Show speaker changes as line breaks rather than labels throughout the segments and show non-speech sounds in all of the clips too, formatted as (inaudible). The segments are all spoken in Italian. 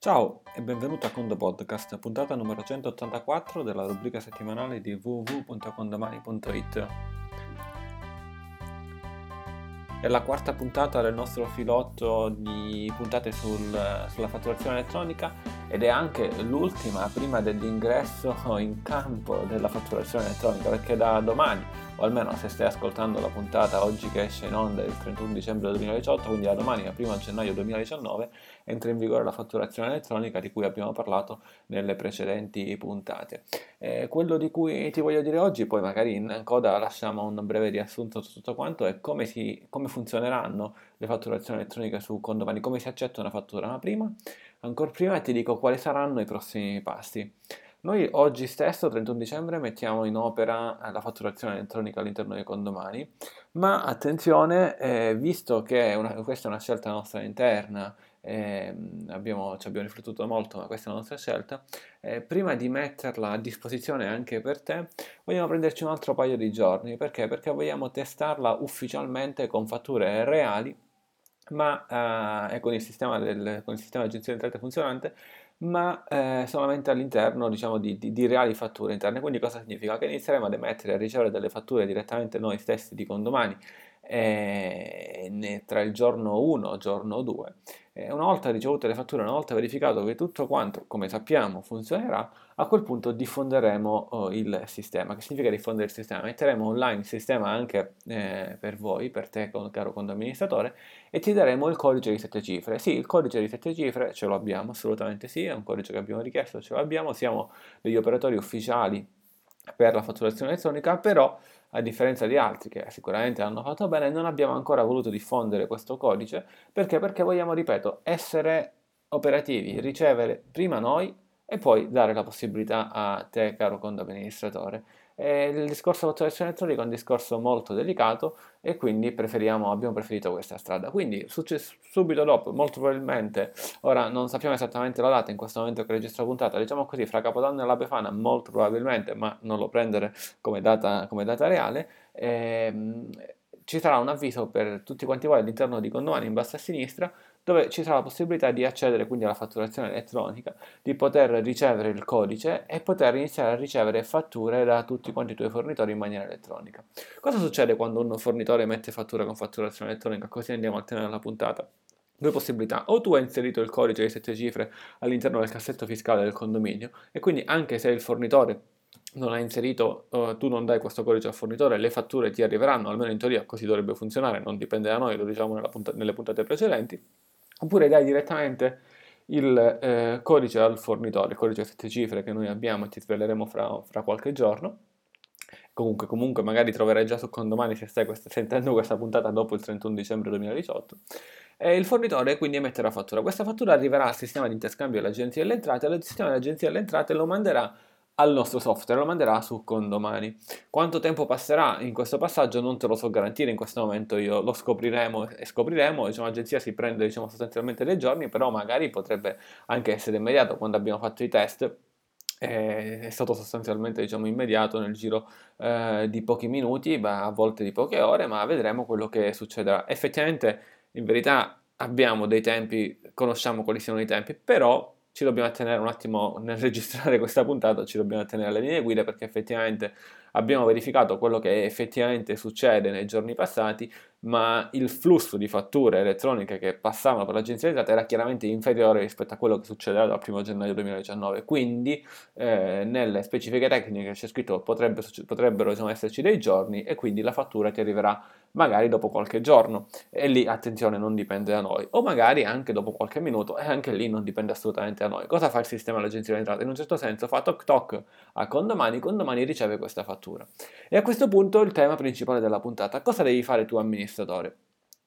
Ciao e benvenuto a Condo Podcast, puntata numero 184 della rubrica settimanale di www.condomani.it. È la quarta puntata del nostro filotto di puntate sul, sulla fatturazione elettronica ed è anche l'ultima prima dell'ingresso in campo della fatturazione elettronica perché da domani o almeno se stai ascoltando la puntata oggi che esce in onda il 31 dicembre 2018, quindi da domani al 1 gennaio 2019 entra in vigore la fatturazione elettronica di cui abbiamo parlato nelle precedenti puntate. Eh, quello di cui ti voglio dire oggi, poi magari in coda lasciamo un breve riassunto su tutto quanto, è come, si, come funzioneranno le fatturazioni elettroniche su Condomani, come si accetta una fattura. Ma prima, ancora prima ti dico quali saranno i prossimi passi. Noi oggi stesso, 31 dicembre, mettiamo in opera la fatturazione elettronica all'interno dei condomani, ma attenzione, eh, visto che una, questa è una scelta nostra interna, eh, abbiamo, ci abbiamo riflettuto molto, ma questa è la nostra scelta, eh, prima di metterla a disposizione anche per te, vogliamo prenderci un altro paio di giorni, perché? Perché vogliamo testarla ufficialmente con fatture reali ma eh, con il sistema del con il sistema di agenzia di entrate funzionante ma eh, solamente all'interno diciamo, di, di, di, reali fatture interne. Quindi cosa significa? Che inizieremo ad emettere e a ricevere delle fatture direttamente noi stessi di condomani eh, tra il giorno 1 e giorno 2. Eh, una volta ricevute le fatture, una volta verificato che tutto quanto, come sappiamo, funzionerà, a quel punto diffonderemo oh, il sistema. Che significa diffondere il sistema? Metteremo online il sistema anche eh, per voi, per te caro conto amministratore, e ti daremo il codice di 7 cifre. Sì, il codice di 7 cifre ce lo abbiamo, assolutamente sì, è un codice che abbiamo richiesto, ce l'abbiamo, siamo degli operatori ufficiali per la fatturazione elettronica, però a differenza di altri che sicuramente hanno fatto bene, non abbiamo ancora voluto diffondere questo codice perché? Perché vogliamo, ripeto, essere operativi, ricevere prima noi e poi dare la possibilità a te, caro conto amministratore, e il discorso fatturazione elettronica è un discorso molto delicato e quindi abbiamo preferito questa strada. Quindi successo, subito dopo, molto probabilmente, ora non sappiamo esattamente la data in questo momento che registro la puntata, diciamo così, fra Capodanno e la Befana, molto probabilmente, ma non lo prendere come data, come data reale, ehm, ci sarà un avviso per tutti quanti voi all'interno di Condomani in basso a sinistra dove ci sarà la possibilità di accedere quindi alla fatturazione elettronica, di poter ricevere il codice e poter iniziare a ricevere fatture da tutti quanti i tuoi fornitori in maniera elettronica. Cosa succede quando un fornitore mette fattura con fatturazione elettronica? Così andiamo al tema della puntata. Due possibilità, o tu hai inserito il codice di 7 cifre all'interno del cassetto fiscale del condominio e quindi anche se il fornitore non hai inserito, uh, tu non dai questo codice al fornitore, le fatture ti arriveranno, almeno in teoria così dovrebbe funzionare, non dipende da noi, lo diciamo punta- nelle puntate precedenti oppure dai direttamente il eh, codice al fornitore, il codice a 7 cifre che noi abbiamo e ti sveleremo fra, fra qualche giorno. Comunque, comunque, magari troverai già su Condomani se stai questa, sentendo questa puntata dopo il 31 dicembre 2018. E il fornitore quindi emetterà fattura. Questa fattura arriverà al sistema di interscambio dell'Agenzia delle Entrate e il sistema dell'Agenzia delle Entrate lo manderà al nostro software, lo manderà su condomani. Quanto tempo passerà in questo passaggio non te lo so garantire in questo momento, io lo scopriremo e scopriremo, diciamo, l'agenzia si prende diciamo, sostanzialmente dei giorni, però magari potrebbe anche essere immediato quando abbiamo fatto i test. È stato sostanzialmente diciamo, immediato nel giro eh, di pochi minuti, a volte di poche ore, ma vedremo quello che succederà. Effettivamente, in verità, abbiamo dei tempi, conosciamo quali siano i tempi, però ci dobbiamo attenere un attimo nel (laughs) registrare questa puntata, ci dobbiamo attenere alle linee guida perché effettivamente abbiamo verificato quello che effettivamente succede nei giorni passati, ma il flusso di fatture elettroniche che passavano per l'agenzia di entrate era chiaramente inferiore rispetto a quello che succederà dal 1 gennaio 2019. Quindi eh, nelle specifiche tecniche c'è scritto potrebbe, potrebbero diciamo, esserci dei giorni e quindi la fattura ti arriverà magari dopo qualche giorno e lì attenzione non dipende da noi o magari anche dopo qualche minuto e anche lì non dipende assolutamente da noi. Cosa fa il sistema dell'agenzia di entrate? In un certo senso fa toc toc a condomani, condomani riceve questa fattura fattura. E a questo punto il tema principale della puntata, cosa devi fare tu amministratore?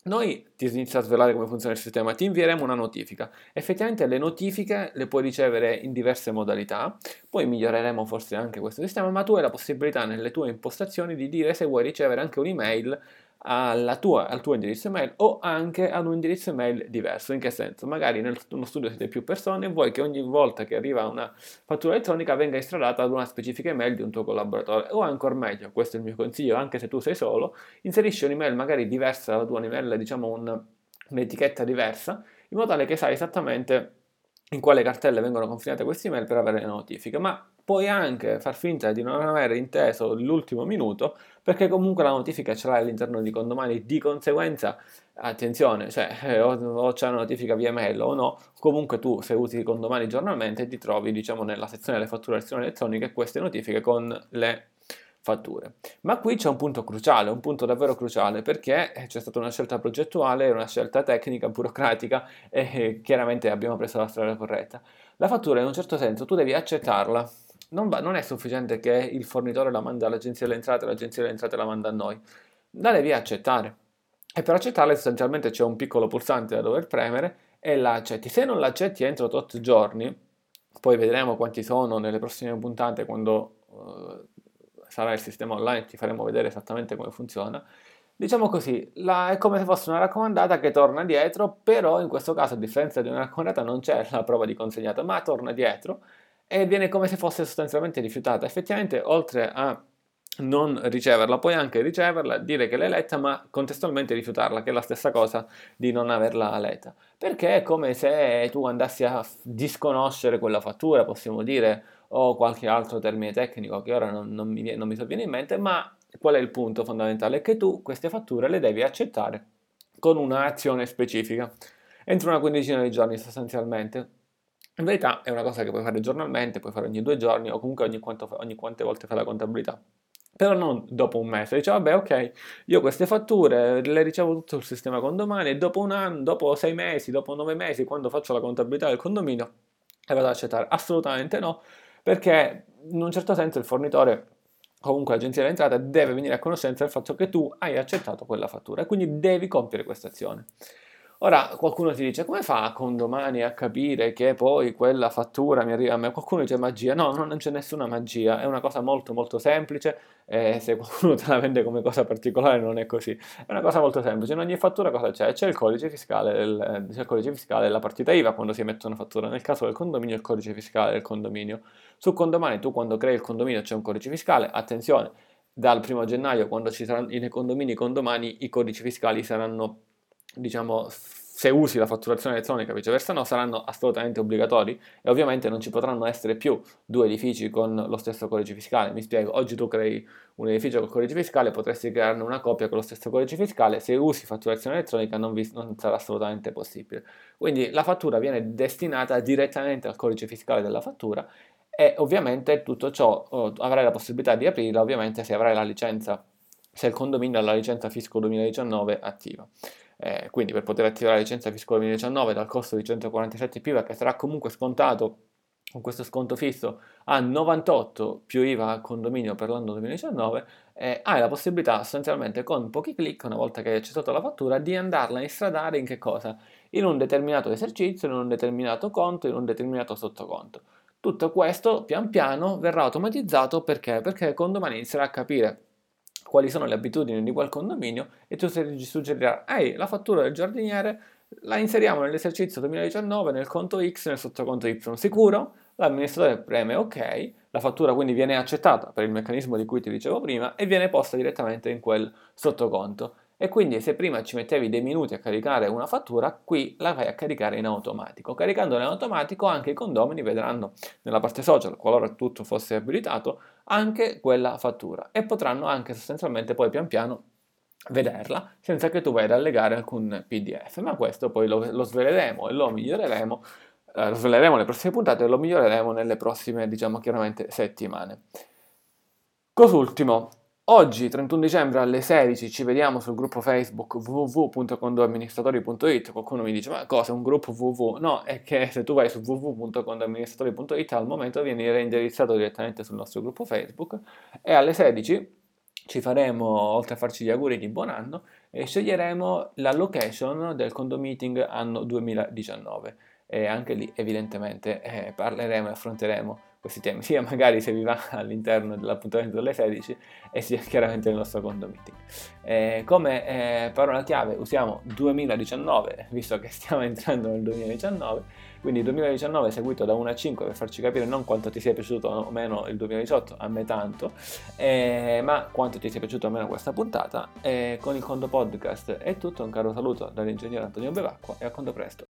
Noi ti inizio a svelare come funziona il sistema, ti invieremo una notifica. Effettivamente le notifiche le puoi ricevere in diverse modalità, poi miglioreremo forse anche questo sistema, ma tu hai la possibilità nelle tue impostazioni di dire se vuoi ricevere anche un'email tua, al tuo indirizzo email o anche ad un indirizzo email diverso. In che senso? Magari nel uno studio siete più persone e vuoi che ogni volta che arriva una fattura elettronica venga estradata ad una specifica email di un tuo collaboratore. O ancora meglio, questo è il mio consiglio, anche se tu sei solo, inserisci un'email magari diversa dalla tua email, diciamo un, un'etichetta diversa, in modo tale che sai esattamente in quale cartelle vengono confinate queste email per avere le notifiche, ma puoi anche far finta di non aver inteso l'ultimo minuto perché comunque la notifica ce l'hai all'interno di condomani, di conseguenza attenzione, cioè eh, o, o, c'è una notifica via mail o no, comunque tu se usi condomani giornalmente ti trovi diciamo nella sezione delle fatturazioni elettroniche queste notifiche con le fatture. Ma qui c'è un punto cruciale, un punto davvero cruciale, perché c'è stata una scelta progettuale, una scelta tecnica, burocratica (laughs) e eh, chiaramente abbiamo preso la strada corretta. La fattura in un certo senso tu devi accettarla. Non, va, non è sufficiente che il fornitore la manda all'agenzia delle entrate l'agenzia delle entrate la manda a noi. La devi accettare. E per accettarla essenzialmente c'è un piccolo pulsante da dover premere e la accetti. Se non l'accetti entro 8 giorni, poi vedremo quanti sono nelle prossime puntate quando uh, sarà il sistema online, ti faremo vedere esattamente come funziona. Diciamo così, la, è come se fosse una raccomandata che torna dietro, però in questo caso a differenza di una raccomandata non c'è la prova di consegnato, ma torna dietro e viene come se fosse sostanzialmente rifiutata. Effettivamente oltre a non riceverla, puoi anche riceverla, dire che l'hai letta, ma contestualmente rifiutarla, che è la stessa cosa di non averla letta. Perché è come se tu andassi a disconoscere quella fattura, possiamo dire, o qualche altro termine tecnico che ora non, non, mi, non mi sovviene in mente, ma qual è il punto fondamentale? Che tu queste fatture le devi accettare con un'azione specifica, entro una quindicina di giorni sostanzialmente. In verità è una cosa che puoi fare giornalmente, puoi fare ogni due giorni o comunque ogni, quanto, ogni quante volte fai la contabilità però non dopo un mese. Dice, vabbè, ok, io queste fatture le ricevo tutto sul sistema condomani e dopo un anno, dopo sei mesi, dopo nove mesi, quando faccio la contabilità del condominio, le vado ad accettare. Assolutamente no, perché in un certo senso il fornitore comunque l'agenzia dell'entrata deve venire a conoscenza del fatto che tu hai accettato quella fattura e quindi devi compiere questa azione. Ora qualcuno ti dice come fa con domani a capire che poi quella fattura mi arriva a me? Qualcuno dice magia, no, non c'è nessuna magia, è una cosa molto molto semplice e se qualcuno (laughs) te la vende come cosa particolare non è così, è una cosa molto semplice, in ogni fattura cosa c'è? C'è il codice fiscale, del, c'è il codice fiscale della partita IVA quando si emette una fattura, nel caso del condominio il codice fiscale del condominio. Su condomani tu quando crei il condominio c'è un codice fiscale, attenzione, dal primo gennaio quando ci saranno i condomini condomani i codici fiscali saranno diciamo, se usi la fatturazione elettronica viceversa no, saranno assolutamente obbligatori e ovviamente non ci potranno essere più due edifici con lo stesso codice fiscale. Mi spiego, oggi tu crei un edificio col codice fiscale, potresti crearne una copia con lo stesso codice fiscale, se usi fatturazione elettronica non, vi, non sarà assolutamente possibile. Quindi la fattura viene destinata direttamente al codice fiscale della fattura e ovviamente tutto ciò oh, avrai la possibilità di aprirla ovviamente se avrai la licenza, se il condominio ha la licenza Fisco 2019 attiva. Eh, quindi per poter attivare la licenza fisco 2019 dal costo di 147 più che sarà comunque scontato con questo sconto fisso a 98 più IVA a condominio per l'anno 2019, eh, hai la possibilità sostanzialmente con pochi clic, una volta che hai accettato la fattura, di andarla a instradare in che cosa? In un determinato esercizio, in un determinato conto, in un determinato sottoconto. Tutto questo pian piano verrà automatizzato perché? Perché condomani inizierà a capire quali sono le abitudini di quel condominio e tu ti suggerirà, ehi, la fattura del giardiniere la inseriamo nell'esercizio 2019 nel conto X nel sottoconto Y. Sicuro? L'amministratore preme OK, la fattura quindi viene accettata per il meccanismo di cui ti dicevo prima e viene posta direttamente in quel sottoconto. E quindi se prima ci mettevi dei minuti a caricare una fattura, qui la vai a caricare in automatico. Caricandola in automatico anche i condomini vedranno nella parte social, qualora tutto fosse abilitato, anche quella fattura e potranno anche sostanzialmente poi pian piano vederla senza che tu vai ad allegare alcun PDF. Ma questo poi lo, lo sveleremo e lo miglioreremo, eh, lo sveleremo nelle prossime puntate e lo miglioreremo nelle prossime, diciamo chiaramente, settimane. Cos'ultimo, Oggi, 31 dicembre alle 16, ci vediamo sul gruppo Facebook www.condoamministratori.it. Qualcuno mi dice, ma cosa, un gruppo www? No, è che se tu vai su www.condoamministratori.it al momento vieni reindirizzato direttamente sul nostro gruppo Facebook e alle 16 ci faremo, oltre a farci gli auguri di buon anno, e sceglieremo la location del condomiting anno 2019 e anche lì evidentemente eh, parleremo e affronteremo questi temi, sia magari se vi va (laughs) all'interno dell'appuntamento delle 16 e sia chiaramente nel nostro condo meeting. Eh, come eh, parola chiave usiamo 2019, visto che stiamo (laughs) entrando nel 2019, quindi 2019 seguito da 1 a 5 per farci capire non quanto ti sia piaciuto o meno il 2018, a me tanto, eh, ma quanto ti sia piaciuto o meno questa puntata. con il Condo Podcast è tutto, un caro saluto dall'ingegnere Antonio Bevacqua e a Condo presto.